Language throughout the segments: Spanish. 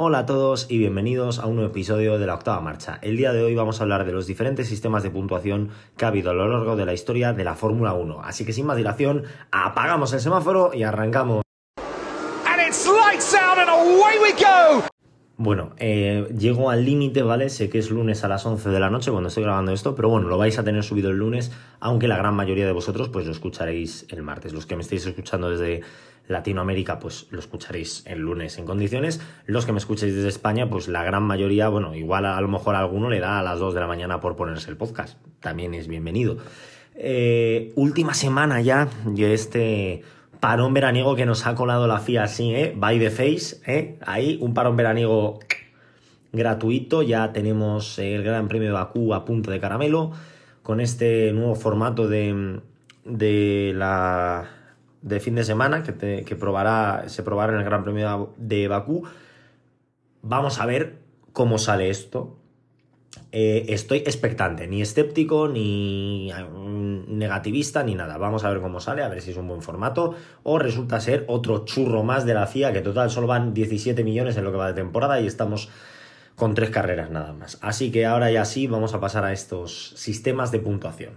Hola a todos y bienvenidos a un nuevo episodio de la octava marcha. El día de hoy vamos a hablar de los diferentes sistemas de puntuación que ha habido a lo largo de la historia de la Fórmula 1. Así que sin más dilación, apagamos el semáforo y arrancamos. Bueno, eh, llego al límite, ¿vale? Sé que es lunes a las 11 de la noche cuando estoy grabando esto, pero bueno, lo vais a tener subido el lunes, aunque la gran mayoría de vosotros pues lo escucharéis el martes. Los que me estéis escuchando desde Latinoamérica, pues lo escucharéis el lunes en condiciones. Los que me escuchéis desde España, pues la gran mayoría, bueno, igual a, lo mejor a alguno le da a las 2 de la mañana por ponerse el podcast. También es bienvenido. Eh, última semana ya de este parón veraniego que nos ha colado la FIA así, ¿eh? By the face, ¿eh? Ahí, un parón veraniego gratuito. Ya tenemos el Gran Premio de Bakú a punto de caramelo. Con este nuevo formato de, de la de fin de semana que, que probará, se probará en el Gran Premio de Bakú. Vamos a ver cómo sale esto. Eh, estoy expectante, ni escéptico, ni negativista, ni nada. Vamos a ver cómo sale, a ver si es un buen formato o resulta ser otro churro más de la CIA, que total solo van 17 millones en lo que va de temporada y estamos con tres carreras nada más. Así que ahora ya sí vamos a pasar a estos sistemas de puntuación.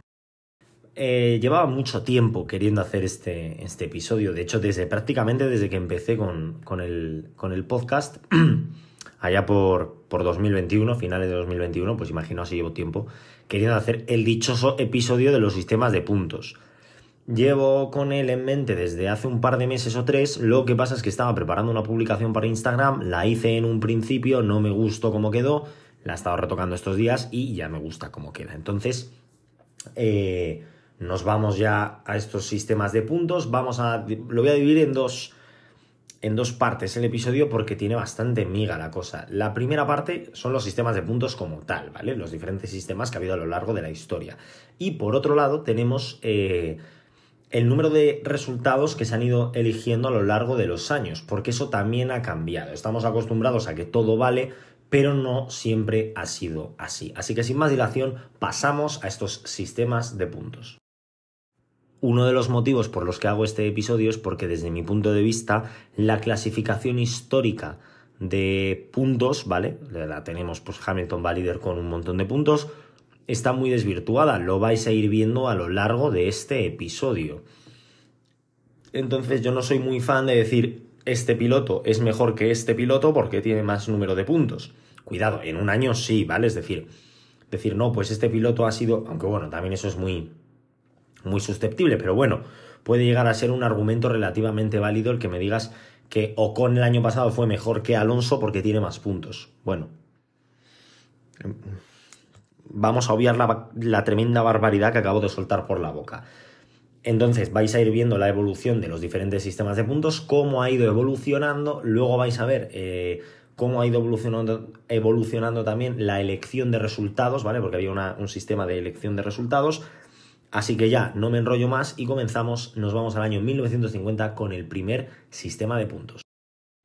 Eh, llevaba mucho tiempo queriendo hacer este, este episodio, de hecho desde prácticamente desde que empecé con, con, el, con el podcast. allá por, por 2021, finales de 2021, pues imagino si llevo tiempo, queriendo hacer el dichoso episodio de los sistemas de puntos. Llevo con él en mente desde hace un par de meses o tres, lo que pasa es que estaba preparando una publicación para Instagram, la hice en un principio, no me gustó cómo quedó, la he estado retocando estos días y ya me gusta cómo queda. Entonces, eh, nos vamos ya a estos sistemas de puntos, vamos a, lo voy a dividir en dos en dos partes el episodio porque tiene bastante miga la cosa. La primera parte son los sistemas de puntos como tal, ¿vale? Los diferentes sistemas que ha habido a lo largo de la historia. Y por otro lado tenemos eh, el número de resultados que se han ido eligiendo a lo largo de los años, porque eso también ha cambiado. Estamos acostumbrados a que todo vale, pero no siempre ha sido así. Así que sin más dilación pasamos a estos sistemas de puntos. Uno de los motivos por los que hago este episodio es porque desde mi punto de vista la clasificación histórica de puntos, ¿vale? La tenemos pues Hamilton va líder con un montón de puntos, está muy desvirtuada, lo vais a ir viendo a lo largo de este episodio. Entonces yo no soy muy fan de decir este piloto es mejor que este piloto porque tiene más número de puntos. Cuidado, en un año sí, ¿vale? Es decir, decir, no, pues este piloto ha sido, aunque bueno, también eso es muy muy susceptible, pero bueno, puede llegar a ser un argumento relativamente válido el que me digas que Ocon el año pasado fue mejor que Alonso porque tiene más puntos. Bueno, vamos a obviar la, tremenda barbaridad que acabo de soltar por la boca. Entonces vais a ir viendo la evolución de los diferentes sistemas de puntos, cómo ha ido evolucionando, luego vais a ver eh, cómo ha ido evolucionando, evolucionando, también la elección de resultados, ¿vale? Porque había un sistema de elección de resultados, Así que ya, no me enrollo más y comenzamos, nos vamos al año 1950 con el primer sistema de puntos.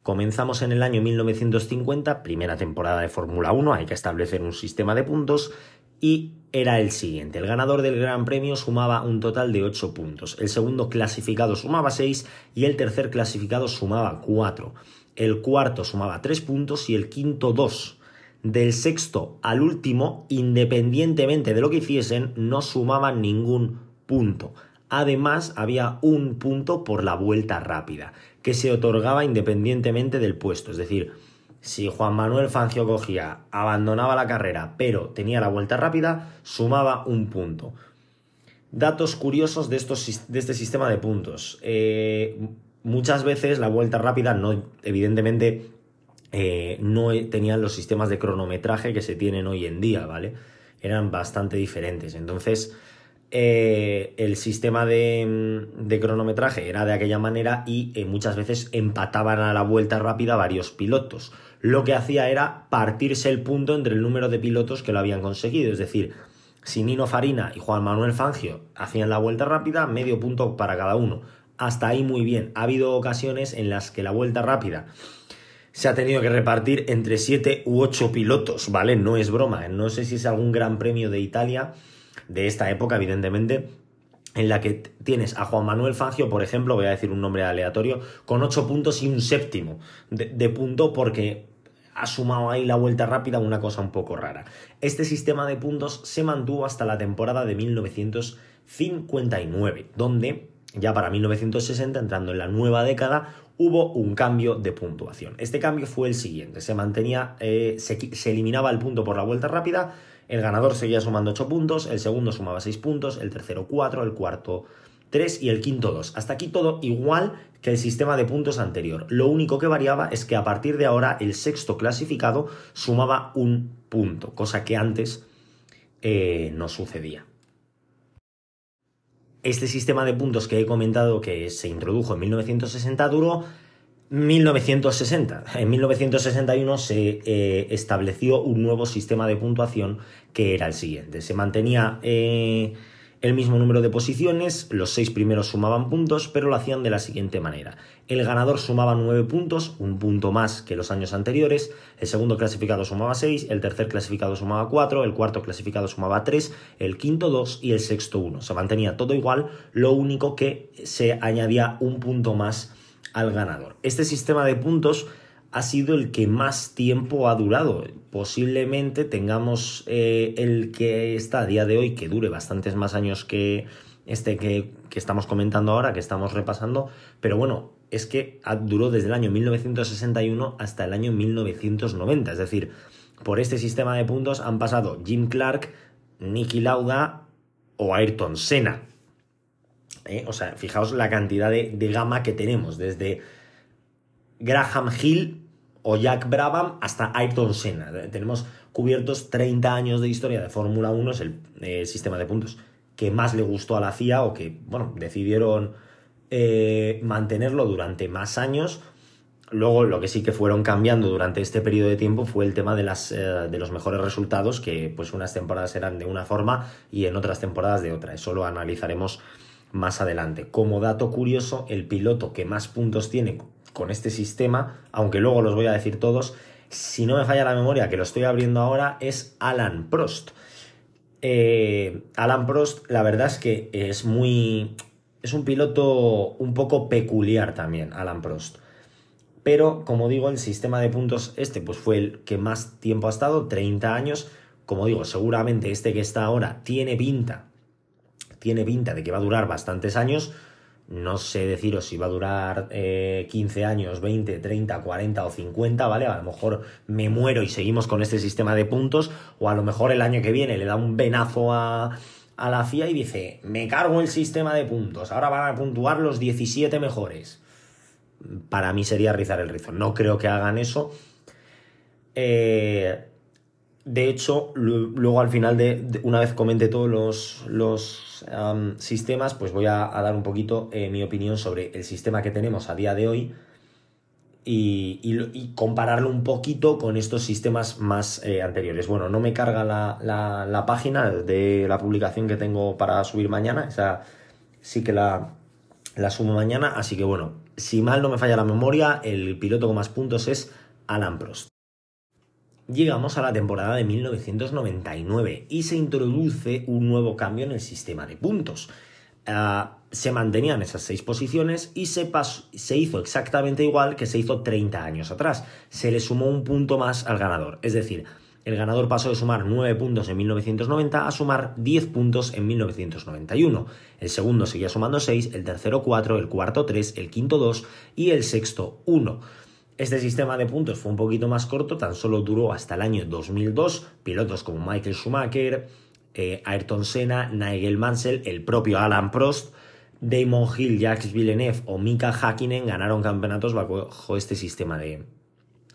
Comenzamos en el año 1950, primera temporada de Fórmula 1, hay que establecer un sistema de puntos y era el siguiente. El ganador del Gran Premio sumaba un total de 8 puntos, el segundo clasificado sumaba 6 y el tercer clasificado sumaba 4. El cuarto sumaba 3 puntos y el quinto 2 del sexto al último, independientemente de lo que hiciesen, no sumaban ningún punto. Además, había un punto por la vuelta rápida, que se otorgaba independientemente del puesto. Es decir, si Juan Manuel Fangio cogía, abandonaba la carrera, pero tenía la vuelta rápida, sumaba un punto. Datos curiosos de, estos, de este sistema de puntos. Eh, muchas veces la vuelta rápida no, evidentemente, eh, no tenían los sistemas de cronometraje que se tienen hoy en día, ¿vale? Eran bastante diferentes. Entonces, eh, el sistema de, cronometraje era de aquella manera y eh, muchas veces empataban a la vuelta rápida varios pilotos. Lo que hacía era partirse el punto entre el número de pilotos que lo habían conseguido. Es decir, si Nino Farina y Juan Manuel Fangio hacían la vuelta rápida, medio punto para cada uno. Hasta ahí muy bien. Ha habido ocasiones en las que la vuelta rápida se ha tenido que repartir entre 7 u 8 pilotos, ¿vale? No es broma, no sé si es algún gran premio de Italia de esta época, evidentemente, en la que tienes a Juan Manuel Fangio, por ejemplo, voy a decir un nombre aleatorio, con 8 puntos y un séptimo de, punto porque ha sumado ahí la vuelta rápida, una cosa un poco rara. Este sistema de puntos se mantuvo hasta la temporada de 1959, donde ya para 1960, entrando en la nueva década, hubo un cambio de puntuación. Este cambio fue el siguiente, se mantenía, eh, se, eliminaba el punto por la vuelta rápida, el ganador seguía sumando 8 puntos, el segundo sumaba 6 puntos, el tercero 4, el cuarto 3 y el quinto 2. Hasta aquí todo igual que el sistema de puntos anterior. Lo único que variaba es que a partir de ahora el sexto clasificado sumaba un punto, cosa que antes eh, no sucedía. Este sistema de puntos que he comentado que se introdujo en 1960 duró 1960. En 1961 se eh, estableció un nuevo sistema de puntuación que era el siguiente. Se mantenía eh, el mismo número de posiciones, los seis primeros sumaban puntos, pero lo hacían de la siguiente manera. El ganador sumaba nueve puntos, un punto más que los años anteriores, el segundo clasificado sumaba seis, el tercer clasificado sumaba cuatro, el cuarto clasificado sumaba tres, el quinto dos y el sexto uno. Se mantenía todo igual, lo único que se añadía un punto más al ganador. Este sistema de puntos ha sido el que más tiempo ha durado. Posiblemente tengamos eh, el que está a día de hoy, que dure bastantes más años que este que, que estamos comentando ahora, que estamos repasando, pero bueno, es que duró desde el año 1961 hasta el año 1990, es decir, por este sistema de puntos han pasado Jim Clark, Nicky Lauda o Ayrton Senna. ¿eh? O sea, fijaos la cantidad de, de, gama que tenemos, desde Graham Hill o Jack Brabham hasta Ayrton Senna. Tenemos cubiertos 30 años de historia de Fórmula 1, es el eh, sistema de puntos que más le gustó a la CIA o que, bueno, decidieron eh, mantenerlo durante más años. Luego, lo que sí que fueron cambiando durante este periodo de tiempo fue el tema de, las, eh, de los mejores resultados, que pues unas temporadas eran de una forma y en otras temporadas de otra. Eso lo analizaremos más adelante. Como dato curioso, el piloto que más puntos tiene con este sistema, aunque luego los voy a decir todos, si no me falla la memoria, que lo estoy abriendo ahora, es Alan Prost. Eh, Alan Prost, la verdad es que es muy. Es un piloto un poco peculiar también, Alan Prost. Pero, como digo, el sistema de puntos este pues fue el que más tiempo ha estado, 30 años. Como digo, seguramente este que está ahora tiene pinta, tiene pinta de que va a durar bastantes años. No sé deciros si va a durar 15 eh, años, 20, 30, 40 o 50, ¿vale? A lo mejor me muero y seguimos con este sistema de puntos, o a lo mejor el año que viene le da un venazo a, a la FIA y dice, me cargo el sistema de puntos, ahora van a puntuar los 17 mejores. Para mí sería rizar el rizo. No creo que hagan eso. Eh, de hecho, luego al final de, una vez comente todos los, los sistemas, pues voy a, dar un poquito eh, mi opinión sobre el sistema que tenemos a día de hoy y, compararlo un poquito con estos sistemas más eh, anteriores. Bueno, no me carga la, la, página de la publicación que tengo para subir mañana, esa sí que la, la mañana, así que bueno, si mal no me falla la memoria, el piloto con más puntos es Alan Prost llegamos a la temporada de 1999 y se introduce un nuevo cambio en el sistema de puntos. Ah, se mantenían esas seis posiciones y se, se hizo exactamente igual que se hizo 30 años atrás. Se le sumó un punto más al ganador. Es decir, el ganador pasó de sumar 9 puntos en 1990 a sumar 10 puntos en 1991. El segundo seguía sumando 6, el tercero 4, el cuarto 3, el quinto 2 y el sexto 1. Este sistema de puntos fue un poquito más corto, tan solo duró hasta el año 2002. Pilotos como Michael Schumacher, eh, Ayrton Senna, Nigel Mansell, el propio Alan Prost, Damon Hill, Jacques Villeneuve o Mika Hakkinen ganaron campeonatos bajo este sistema de,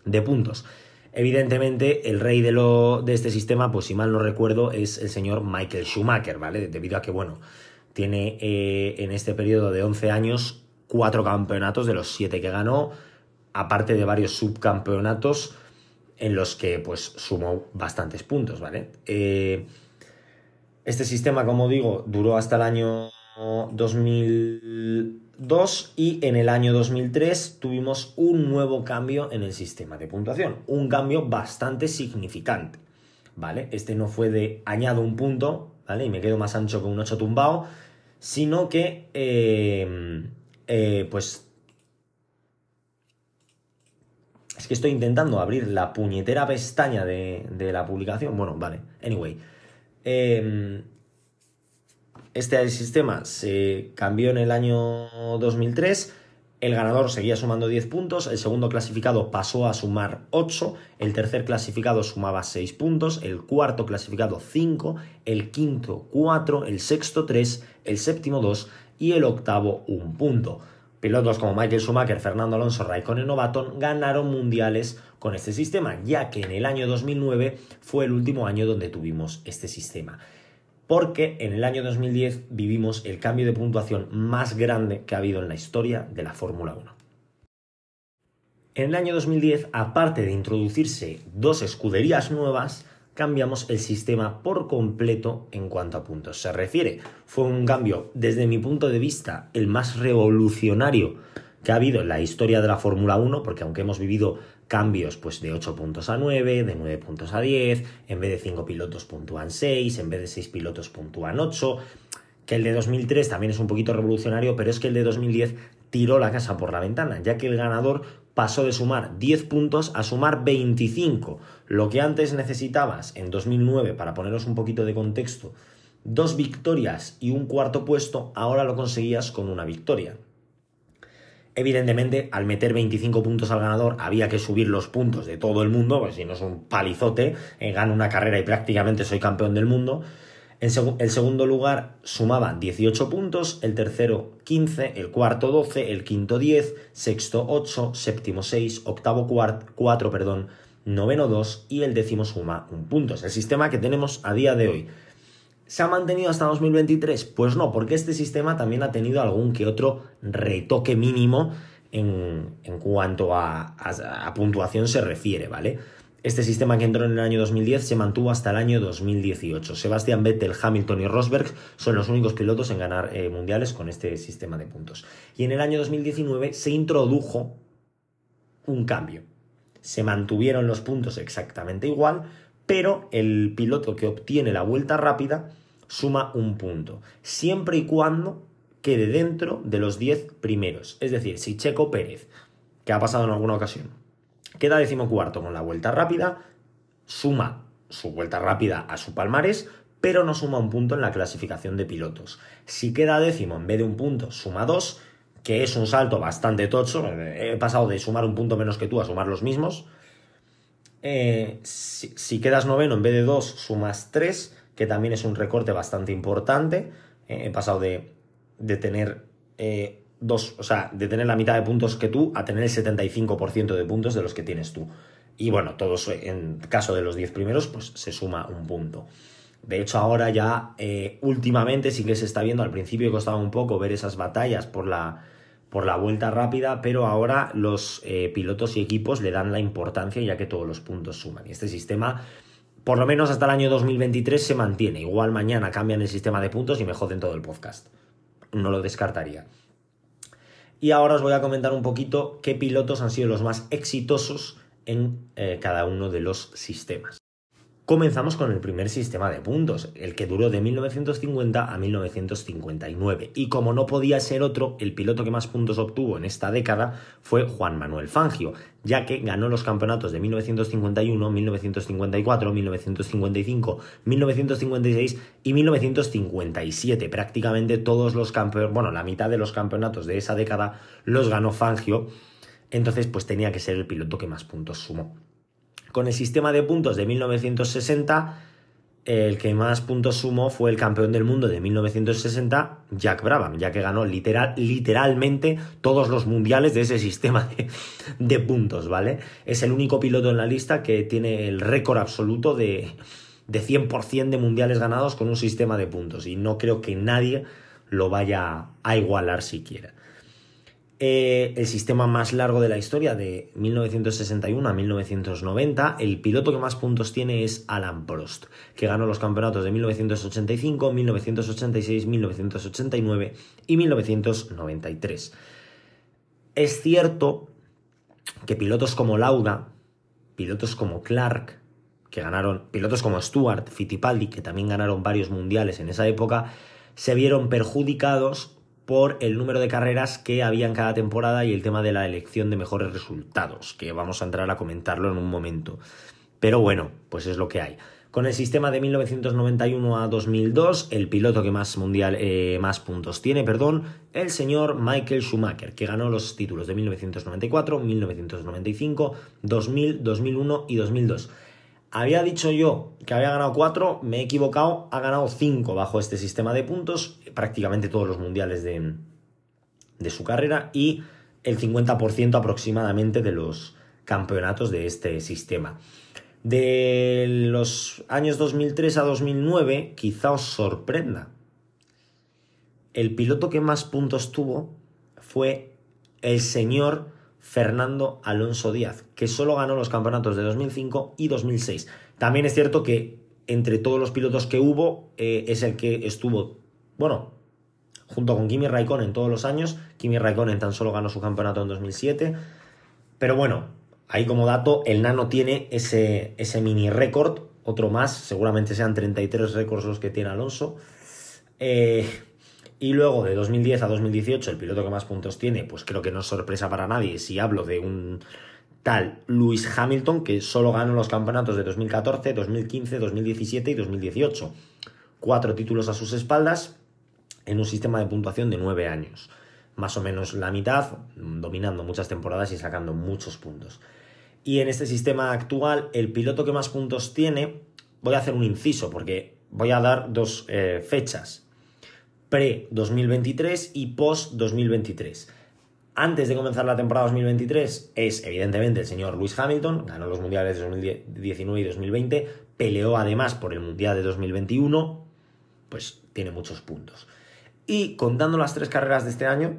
de puntos. Evidentemente, el rey de, lo, de este sistema, pues si mal no recuerdo, es el señor Michael Schumacher, ¿vale? Debido a que, bueno, tiene eh, en este periodo de 11 años cuatro campeonatos de los siete que ganó aparte de varios subcampeonatos en los que pues sumó bastantes puntos, ¿vale? Eh, este sistema, como digo, duró hasta el año 2002 y en el año 2003 tuvimos un nuevo cambio en el sistema de puntuación, un cambio bastante significante, ¿vale? Este no fue de añado un punto, ¿vale? Y me quedo más ancho que un 8 tumbado, sino que, eh, eh, pues Es que estoy intentando abrir la puñetera pestaña de, de la publicación. Bueno, vale. Anyway. Eh, este sistema se cambió en el año 2003. El ganador seguía sumando 10 puntos, el segundo clasificado pasó a sumar 8, el tercer clasificado sumaba 6 puntos, el cuarto clasificado 5, el quinto 4, el sexto 3, el séptimo 2 y el octavo 1 punto. Pilotos como Michael Schumacher, Fernando Alonso, Raikkonen o Baton ganaron mundiales con este sistema, ya que en el año 2009 fue el último año donde tuvimos este sistema porque en el año 2010 vivimos el cambio de puntuación más grande que ha habido en la historia de la Fórmula 1. En el año 2010, aparte de introducirse dos escuderías nuevas, cambiamos el sistema por completo en cuanto a puntos se refiere. Fue un cambio, desde mi punto de vista, el más revolucionario que ha habido en la historia de la Fórmula 1, porque aunque hemos vivido cambios pues de 8 puntos a 9, de 9 puntos a 10, en vez de 5 pilotos puntúan 6, en vez de 6 pilotos puntúan 8, que el de 2003 también es un poquito revolucionario, pero es que el de 2010 tiró la casa por la ventana, ya que el ganador pasó de sumar 10 puntos a sumar 25, lo que antes necesitabas en 2009, para poneros un poquito de contexto, dos victorias y un cuarto puesto, ahora lo conseguías con una victoria. Evidentemente, al meter 25 puntos al ganador, había que subir los puntos de todo el mundo, porque si no es un palizote, eh, gano una carrera y prácticamente soy campeón del mundo. En el segundo lugar sumaba 18 puntos, el tercero 15, el cuarto 12, el quinto 10, sexto 8, séptimo 6, octavo 4, perdón, noveno 2 y el décimo suma un punto. Es el sistema que tenemos a día de hoy. ¿Se ha mantenido hasta 2023? Pues no, porque este sistema también ha tenido algún que otro retoque mínimo en, cuanto a, puntuación se refiere, ¿vale? Este sistema que entró en el año 2010 se mantuvo hasta el año 2018. Sebastián Vettel, Hamilton y Rosberg son los únicos pilotos en ganar eh, mundiales con este sistema de puntos. Y en el año 2019 se introdujo un cambio. Se mantuvieron los puntos exactamente igual, pero el piloto que obtiene la vuelta rápida suma un punto, siempre y cuando quede dentro de los 10 primeros. Es decir, si Checo Pérez, que ha pasado en alguna ocasión, queda decimocuarto con la vuelta rápida, suma su vuelta rápida a su palmarés, pero no suma un punto en la clasificación de pilotos. Si queda décimo en vez de un punto, suma dos, que es un salto bastante tocho. He pasado de sumar un punto menos que tú a sumar los mismos. Eh, si, quedas noveno en vez de dos, sumas tres que también es un recorte bastante importante. Eh, he pasado de, tener eh, dos, o sea, de tener la mitad de puntos que tú a tener el 75% de puntos de los que tienes tú. Y bueno, todos en caso de los 10 primeros, pues se suma un punto. De hecho, ahora ya eh, últimamente sí que se está viendo, al principio costaba un poco ver esas batallas por la, por la vuelta rápida, pero ahora los pilotos y equipos le dan la importancia ya que todos los puntos suman. Y este sistema por lo menos hasta el año 2023 se mantiene. Igual mañana cambian el sistema de puntos y me joden todo el podcast. No lo descartaría. Y ahora os voy a comentar un poquito qué pilotos han sido los más exitosos en eh, cada uno de los sistemas. Comenzamos con el primer sistema de puntos, el que duró de 1950 a 1959. Y como no podía ser otro, el piloto que más puntos obtuvo en esta década fue Juan Manuel Fangio, ya que ganó los campeonatos de 1951, 1954, 1955, 1956 y 1957. Prácticamente todos los campeonatos, bueno, la mitad de los campeonatos de esa década los ganó Fangio. Entonces, pues tenía que ser el piloto que más puntos sumó. Con el sistema de puntos de 1960, el que más puntos sumó fue el campeón del mundo de 1960, Jack Brabham, ya que ganó literal, literalmente todos los mundiales de ese sistema de, puntos, ¿vale? Es el único piloto en la lista que tiene el récord absoluto de, de 100% de mundiales ganados con un sistema de puntos y no creo que nadie lo vaya a igualar siquiera. Eh, el sistema más largo de la historia, de 1961 a 1990. El piloto que más puntos tiene es Alan Prost, que ganó los campeonatos de 1985, 1986, 1989 y 1993. Es cierto que pilotos como Lauda, pilotos como Clark, que ganaron, pilotos como Stuart, Fittipaldi, que también ganaron varios mundiales en esa época, se vieron perjudicados por el número de carreras que había en cada temporada y el tema de la elección de mejores resultados, que vamos a entrar a comentarlo en un momento. Pero bueno, pues es lo que hay. Con el sistema de 1991 a 2002, el piloto que más mundial eh, más puntos tiene, perdón, el señor Michael Schumacher, que ganó los títulos de 1994, 1995, 2000, 2001 y 2002. Había dicho yo que había ganado 4, me he equivocado, ha ganado 5 bajo este sistema de puntos, prácticamente todos los mundiales de, de su carrera y el 50% aproximadamente de los campeonatos de este sistema. De los años 2003 a 2009, quizá os sorprenda. El piloto que más puntos tuvo fue el señor Fernando Alonso Díaz, que solo ganó los campeonatos de 2005 y 2006. También es cierto que entre todos los pilotos que hubo, eh, es el que estuvo, bueno, junto con Kimi Raikkonen todos los años. Kimi Raikkonen tan solo ganó su campeonato en 2007. Pero bueno, Ahí como dato, el Nano tiene ese, ese mini récord, otro más, seguramente sean 33 récords los que tiene Alonso. Eh, y luego de 2010 a 2018, el piloto que más puntos tiene, pues creo que no es sorpresa para nadie si hablo de un tal Lewis Hamilton, que solo ganó los campeonatos de 2014, 2015, 2017 y 2018. Cuatro títulos a sus espaldas en un sistema de puntuación de nueve años. Más o menos la mitad, dominando muchas temporadas y sacando muchos puntos. Y en este sistema actual, el piloto que más puntos tiene, voy a hacer un inciso porque voy a dar dos eh, fechas, pre-2023 y post-2023. Antes de comenzar la temporada 2023 es evidentemente el señor Lewis Hamilton, ganó los mundiales de 2019 y 2020, peleó además por el mundial de 2021, pues tiene muchos puntos. Y contando las tres carreras de este año,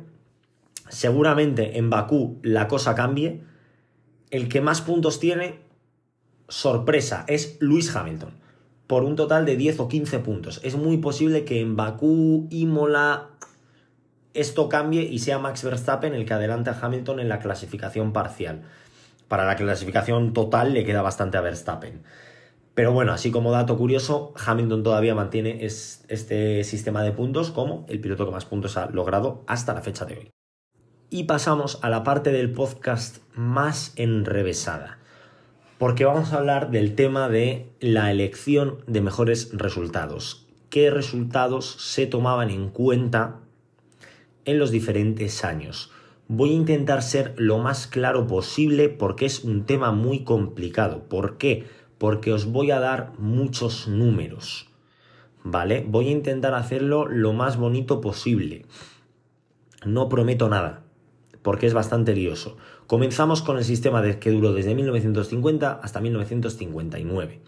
seguramente en Bakú la cosa cambie, el que más puntos tiene, sorpresa, es Luis Hamilton, por un total de 10 o 15 puntos. Es muy posible que en Bakú, Imola, esto cambie y sea Max Verstappen el que adelante a Hamilton en la clasificación parcial. Para la clasificación total le queda bastante a Verstappen. Pero bueno, así como dato curioso, Hamilton todavía mantiene este sistema de puntos como el piloto que más puntos ha logrado hasta la fecha de hoy y pasamos a la parte del podcast más enrevesada, porque vamos a hablar del tema de la elección de mejores resultados. ¿Qué resultados se tomaban en cuenta en los diferentes años? Voy a intentar ser lo más claro posible porque es un tema muy complicado. ¿Por qué? Porque os voy a dar muchos números. ¿Vale? Voy a intentar hacerlo lo más bonito posible. No prometo nada porque es bastante lioso. Comenzamos con el sistema que duró desde 1950 hasta 1959.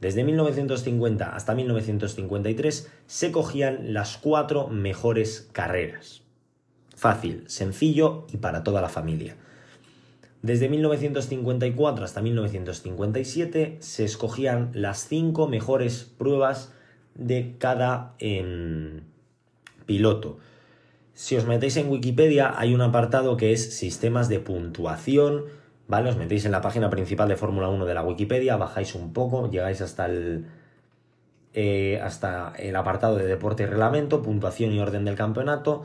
Desde 1950 hasta 1953 se cogían las cuatro mejores carreras. Fácil, sencillo y para toda la familia. Desde 1954 hasta 1957 se escogían las cinco mejores pruebas de cada em, piloto. Si os metéis en Wikipedia hay un apartado que es sistemas de puntuación, ¿vale? Os metéis en la página principal de Fórmula 1 de la Wikipedia, bajáis un poco, llegáis hasta el, eh, hasta el apartado de deporte y reglamento, puntuación y orden del campeonato,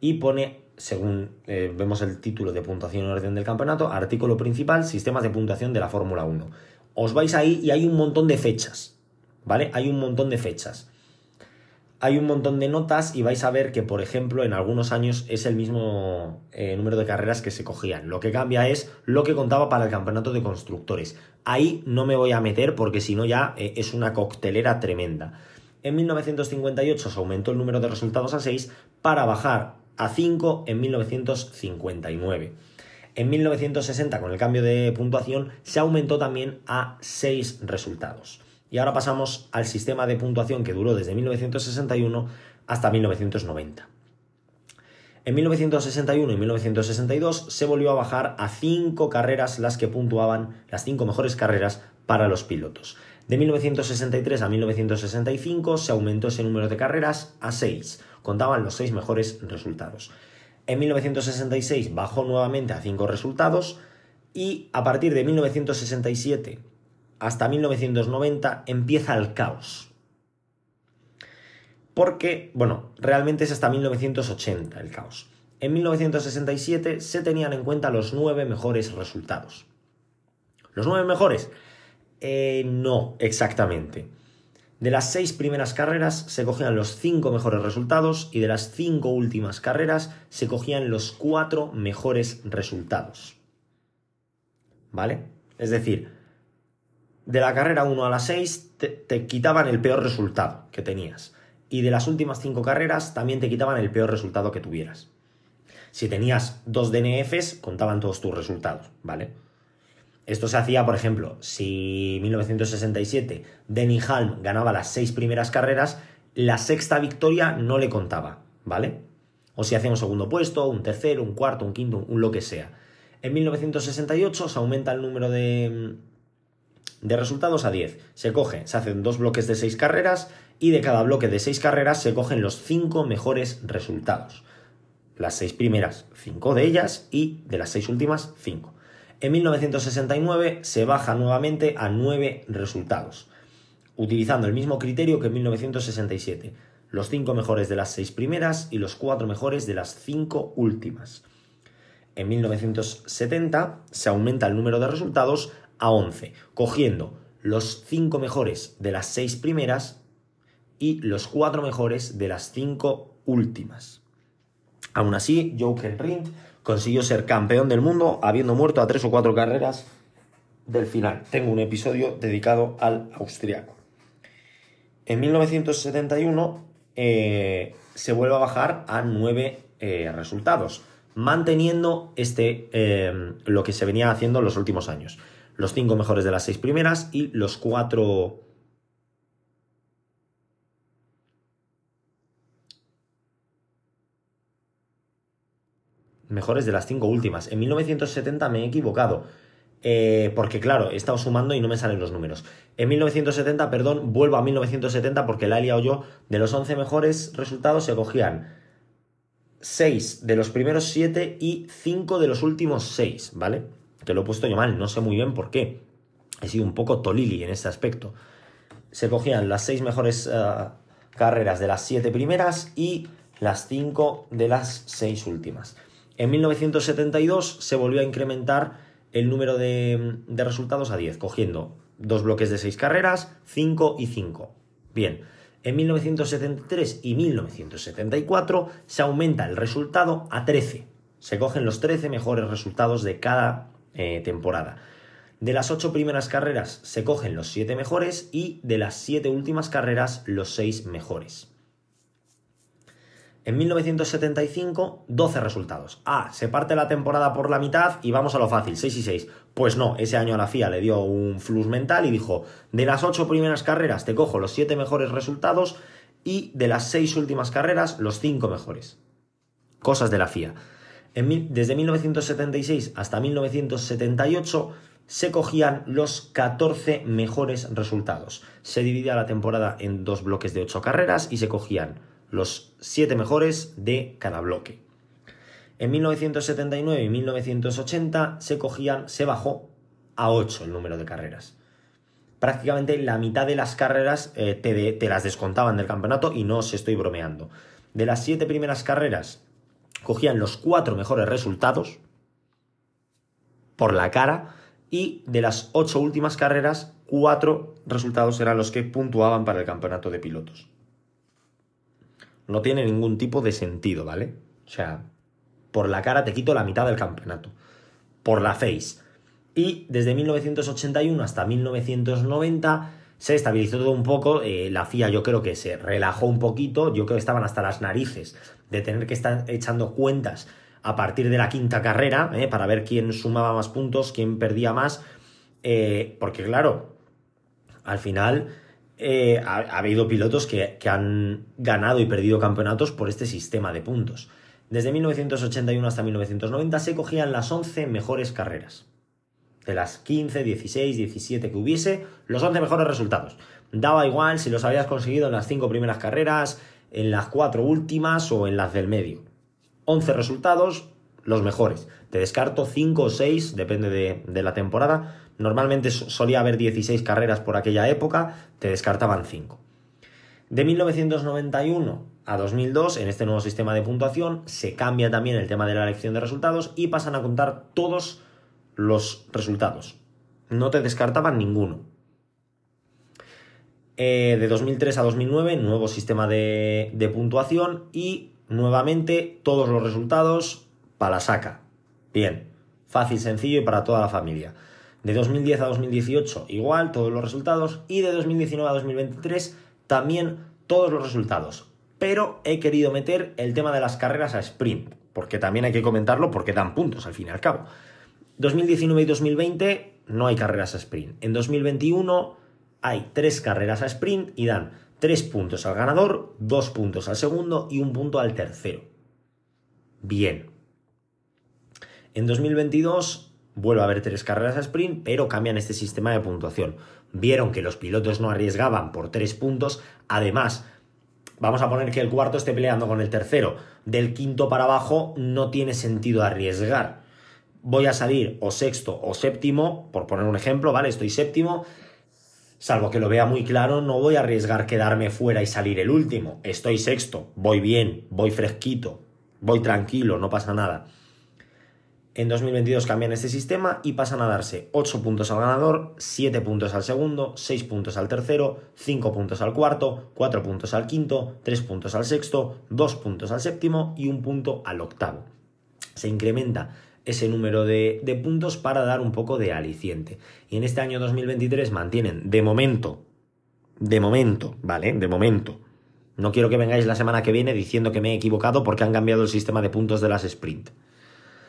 y pone, según eh, vemos el título de puntuación y orden del campeonato, artículo principal, sistemas de puntuación de la Fórmula 1. Os vais ahí y hay un montón de fechas, ¿vale? Hay un montón de fechas hay un montón de notas y vais a ver que, por ejemplo, en algunos años es el mismo eh, número de carreras que se cogían. Lo que cambia es lo que contaba para el campeonato de constructores. Ahí no me voy a meter porque si no ya eh, es una coctelera tremenda. En 1958 se aumentó el número de resultados a 6 para bajar a 5 en 1959. En 1960, con el cambio de puntuación, se aumentó también a 6 resultados. Y ahora pasamos al sistema de puntuación que duró desde 1961 hasta 1990. En 1961 y 1962 se volvió a bajar a 5 carreras las que puntuaban las 5 mejores carreras para los pilotos. De 1963 a 1965 se aumentó ese número de carreras a 6, contaban los 6 mejores resultados. En 1966 bajó nuevamente a 5 resultados y a partir de 1967 hasta 1990 empieza el caos. porque, bueno, realmente es hasta 1980 el caos. En 1967 se tenían en cuenta los nueve mejores resultados. ¿Los nueve mejores? Eh, no, exactamente. De las seis primeras carreras se cogían los cinco mejores resultados y de las cinco últimas carreras se cogían los cuatro mejores resultados. ¿Vale? Es decir, de la carrera 1 a la 6 te, quitaban el peor resultado que tenías. Y de las últimas cinco carreras también te quitaban el peor resultado que tuvieras. Si tenías dos DNFs, contaban todos tus resultados, ¿vale? Esto se hacía, por ejemplo, si en 1967 Denny Halm ganaba las seis primeras carreras, la sexta victoria no le contaba, ¿vale? O si hacía un segundo puesto, un tercero, un cuarto, un quinto, un lo que sea. En 1968 se aumenta el número de, de resultados a 10. Se coge, se hacen dos bloques de seis carreras y de cada bloque de seis carreras se cogen los cinco mejores resultados. Las seis primeras, cinco de ellas y de las seis últimas, cinco. En 1969 se baja nuevamente a 9 resultados, utilizando el mismo criterio que en 1967, los 5 mejores de las 6 primeras y los 4 mejores de las 5 últimas. En 1970 se aumenta el número de resultados a 11, cogiendo los 5 mejores de las 6 primeras y los 4 mejores de las 5 últimas. Aún así, Jochen Rindt consiguió ser campeón del mundo habiendo muerto a tres o cuatro carreras del final. Tengo un episodio dedicado al austriaco. En 1971 eh, se vuelve a bajar a nueve eh, resultados, manteniendo este, eh, lo que se venía haciendo en los últimos años. Los cinco mejores de las seis primeras y los cuatro mejores de las cinco últimas. En 1970 me he equivocado. Eh, porque claro, he estado sumando y no me salen los números. En 1970, perdón, vuelvo a 1970 porque la he liado yo. De los 11 mejores resultados se cogían 6 de los primeros 7 y 5 de los últimos 6, ¿vale? Te lo he puesto yo mal, no sé muy bien por qué. He sido un poco tolili en este aspecto. Se cogían las 6 mejores uh, carreras de las 7 primeras y las 5 de las 6 últimas. En 1972 se volvió a incrementar el número de, resultados a 10, cogiendo dos bloques de 6 carreras, 5 y 5. Bien, en 1973 y 1974 se aumenta el resultado a 13. Se cogen los 13 mejores resultados de cada eh, temporada. De las 8 primeras carreras se cogen los 7 mejores y de las 7 últimas carreras los 6 mejores. En 1975, 12 resultados. Ah, se parte la temporada por la mitad y vamos a lo fácil, 6 y 6. Pues no, ese año a la FIA le dio un flux mental y dijo, de las 8 primeras carreras te cojo los 7 mejores resultados y de las 6 últimas carreras los 5 mejores. Cosas de la FIA. Desde 1976 hasta 1978 se cogían los 14 mejores resultados. Se dividía la temporada en dos bloques de 8 carreras y se cogían los siete mejores de cada bloque. En 1979 y 1980 se cogían, se bajó a 8 el número de carreras. Prácticamente la mitad de las carreras eh, te, te, las descontaban del campeonato y no os estoy bromeando. De las siete primeras carreras cogían los cuatro mejores resultados por la cara y de las ocho últimas carreras cuatro resultados eran los que puntuaban para el campeonato de pilotos no tiene ningún tipo de sentido, ¿vale? O sea, por la cara te quito la mitad del campeonato. Por la face. Y desde 1981 hasta 1990 se estabilizó todo un poco. Eh, la FIA yo creo que se relajó un poquito. Yo creo que estaban hasta las narices de tener que estar echando cuentas a partir de la quinta carrera eh, para ver quién sumaba más puntos, quién perdía más. Eh, porque claro, al final eh, ha, ha, habido pilotos que, que, han ganado y perdido campeonatos por este sistema de puntos. Desde 1981 hasta 1990 se cogían las 11 mejores carreras. De las 15, 16, 17 que hubiese, los 11 mejores resultados. Daba igual si los habías conseguido en las 5 primeras carreras, en las 4 últimas o en las del medio. 11 resultados, los mejores. Te descarto 5 o 6, depende de, de la temporada, Normalmente solía haber 16 carreras por aquella época, te descartaban 5. De 1991 a 2002, en este nuevo sistema de puntuación, se cambia también el tema de la elección de resultados y pasan a contar todos los resultados. No te descartaban ninguno. Eh, de 2003 a 2009, nuevo sistema de, de puntuación y nuevamente todos los resultados para la saca. Bien, fácil, sencillo y para toda la familia. De 2010 a 2018 igual, todos los resultados. Y de 2019 a 2023 también todos los resultados. Pero he querido meter el tema de las carreras a sprint, porque también hay que comentarlo porque dan puntos al fin y al cabo. 2019 y 2020 no hay carreras a sprint. En 2021 hay tres carreras a sprint y dan tres puntos al ganador, dos puntos al segundo y un punto al tercero. Bien. En 2022 vuelve a haber tres carreras a sprint, pero cambian este sistema de puntuación. Vieron que los pilotos no arriesgaban por tres puntos. Además, vamos a poner que el cuarto esté peleando con el tercero. Del quinto para abajo no tiene sentido arriesgar. Voy a salir o sexto o séptimo, por poner un ejemplo, ¿vale? Estoy séptimo Salvo que lo vea muy claro, no voy a arriesgar quedarme fuera y salir el último. Estoy sexto, voy bien, voy fresquito, voy tranquilo, no pasa nada. En 2022 cambian este sistema y pasan a darse 8 puntos al ganador, 7 puntos al segundo, 6 puntos al tercero, 5 puntos al cuarto, 4 puntos al quinto, 3 puntos al sexto, 2 puntos al séptimo y 1 punto al octavo. Se incrementa ese número de, puntos para dar un poco de aliciente. Y en este año 2023 mantienen de momento, de momento, ¿vale? De momento. No quiero que vengáis la semana que viene diciendo que me he equivocado porque han cambiado el sistema de puntos de las sprint.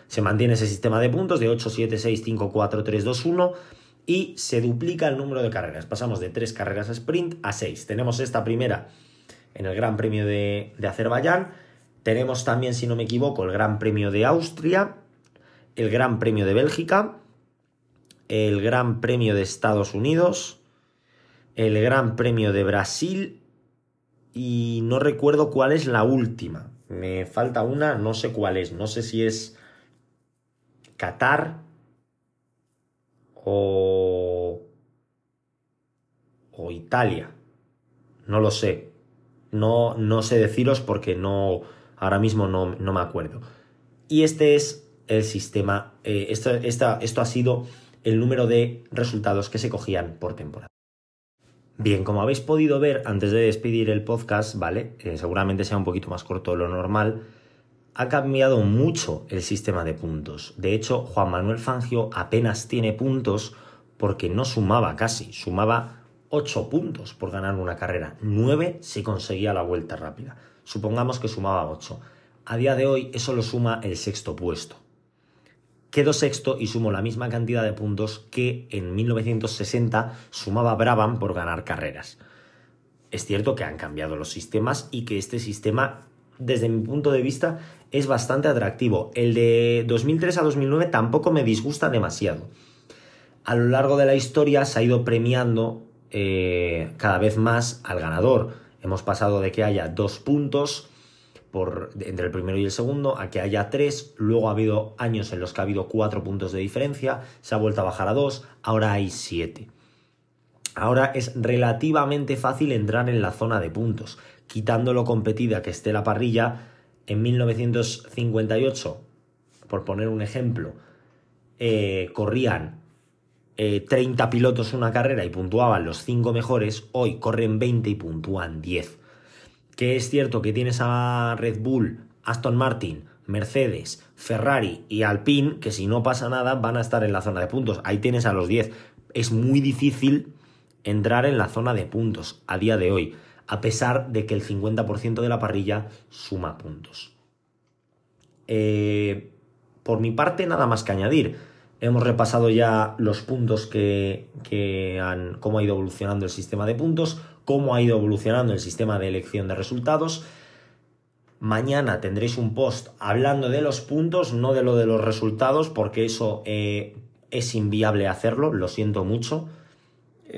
Se mantiene ese sistema de puntos de 8, 7, 6, 5, 4, 3, 2, 1 y se duplica el número de carreras. Pasamos de 3 carreras sprint a 6. Tenemos esta primera en el Gran Premio de, de Azerbaiyán. Tenemos también, si no me equivoco, el Gran Premio de Austria el Gran Premio de Bélgica, el Gran Premio de Estados Unidos, el Gran Premio de Brasil y no recuerdo cuál es la última. Me falta una, no sé cuál es, no sé si es Qatar o, o Italia. No lo sé. No, no sé deciros porque no, ahora mismo no, no me acuerdo. Y este es el sistema, eh, esto, ha sido el número de resultados que se cogían por temporada. Bien, como habéis podido ver antes de despedir el podcast, ¿vale? Eh, seguramente sea un poquito más corto de lo normal. Ha cambiado mucho el sistema de puntos. De hecho, Juan Manuel Fangio apenas tiene puntos porque no sumaba casi, sumaba 8 puntos por ganar una carrera. 9 si conseguía la vuelta rápida. Supongamos que sumaba 8. A día de hoy eso lo suma el sexto puesto quedo sexto y sumo la misma cantidad de puntos que en 1960 sumaba Brabham por ganar carreras. Es cierto que han cambiado los sistemas y que este sistema, desde mi punto de vista, es bastante atractivo. El de 2003 a 2009 tampoco me disgusta demasiado. A lo largo de la historia se ha ido premiando eh, cada vez más al ganador. Hemos pasado de que haya dos puntos por, entre el primero y el segundo a que haya tres, luego ha habido años en los que ha habido cuatro puntos de diferencia, se ha vuelto a bajar a dos, ahora hay siete. Ahora es relativamente fácil entrar en la zona de puntos, quitando lo competida que esté la parrilla. En 1958, por poner un ejemplo, eh, corrían 30 eh, pilotos una carrera y puntuaban los 5 mejores, hoy corren 20 y puntúan 10 que es cierto que tienes a Red Bull, Aston Martin, Mercedes, Ferrari y Alpine, que si no pasa nada van a estar en la zona de puntos. Ahí tienes a los 10. Es muy difícil entrar en la zona de puntos a día de hoy, a pesar de que el 50% de la parrilla suma puntos. Eh, por mi parte, nada más que añadir. Hemos repasado ya los puntos que, que han, cómo ha ido evolucionando el sistema de puntos, cómo ha ido evolucionando el sistema de elección de resultados. Mañana tendréis un post hablando de los puntos, no de lo de los resultados, porque eso eh, es inviable hacerlo, lo siento mucho.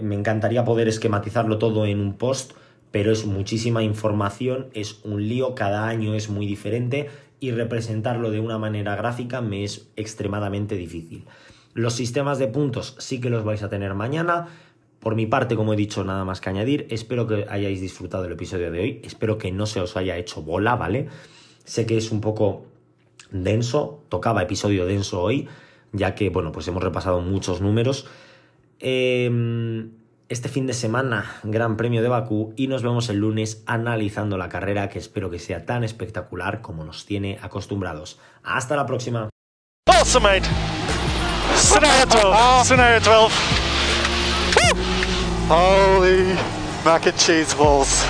Me encantaría poder esquematizarlo todo en un post, pero es muchísima información, es un lío, cada año es muy diferente y representarlo de una manera gráfica me es extremadamente difícil. Los sistemas de puntos sí que los vais a tener mañana Por mi parte, como he dicho, nada más que añadir. Espero que hayáis disfrutado el episodio de hoy. Espero que no se os haya hecho bola, ¿vale? Sé que es un poco denso, tocaba episodio denso hoy, ya que, bueno, pues hemos repasado muchos números. Eh, este fin de semana, Gran Premio de Bakú, y nos vemos el lunes analizando la carrera que espero que sea tan espectacular como nos tiene acostumbrados. Hasta la próxima. Holy mac and cheese balls.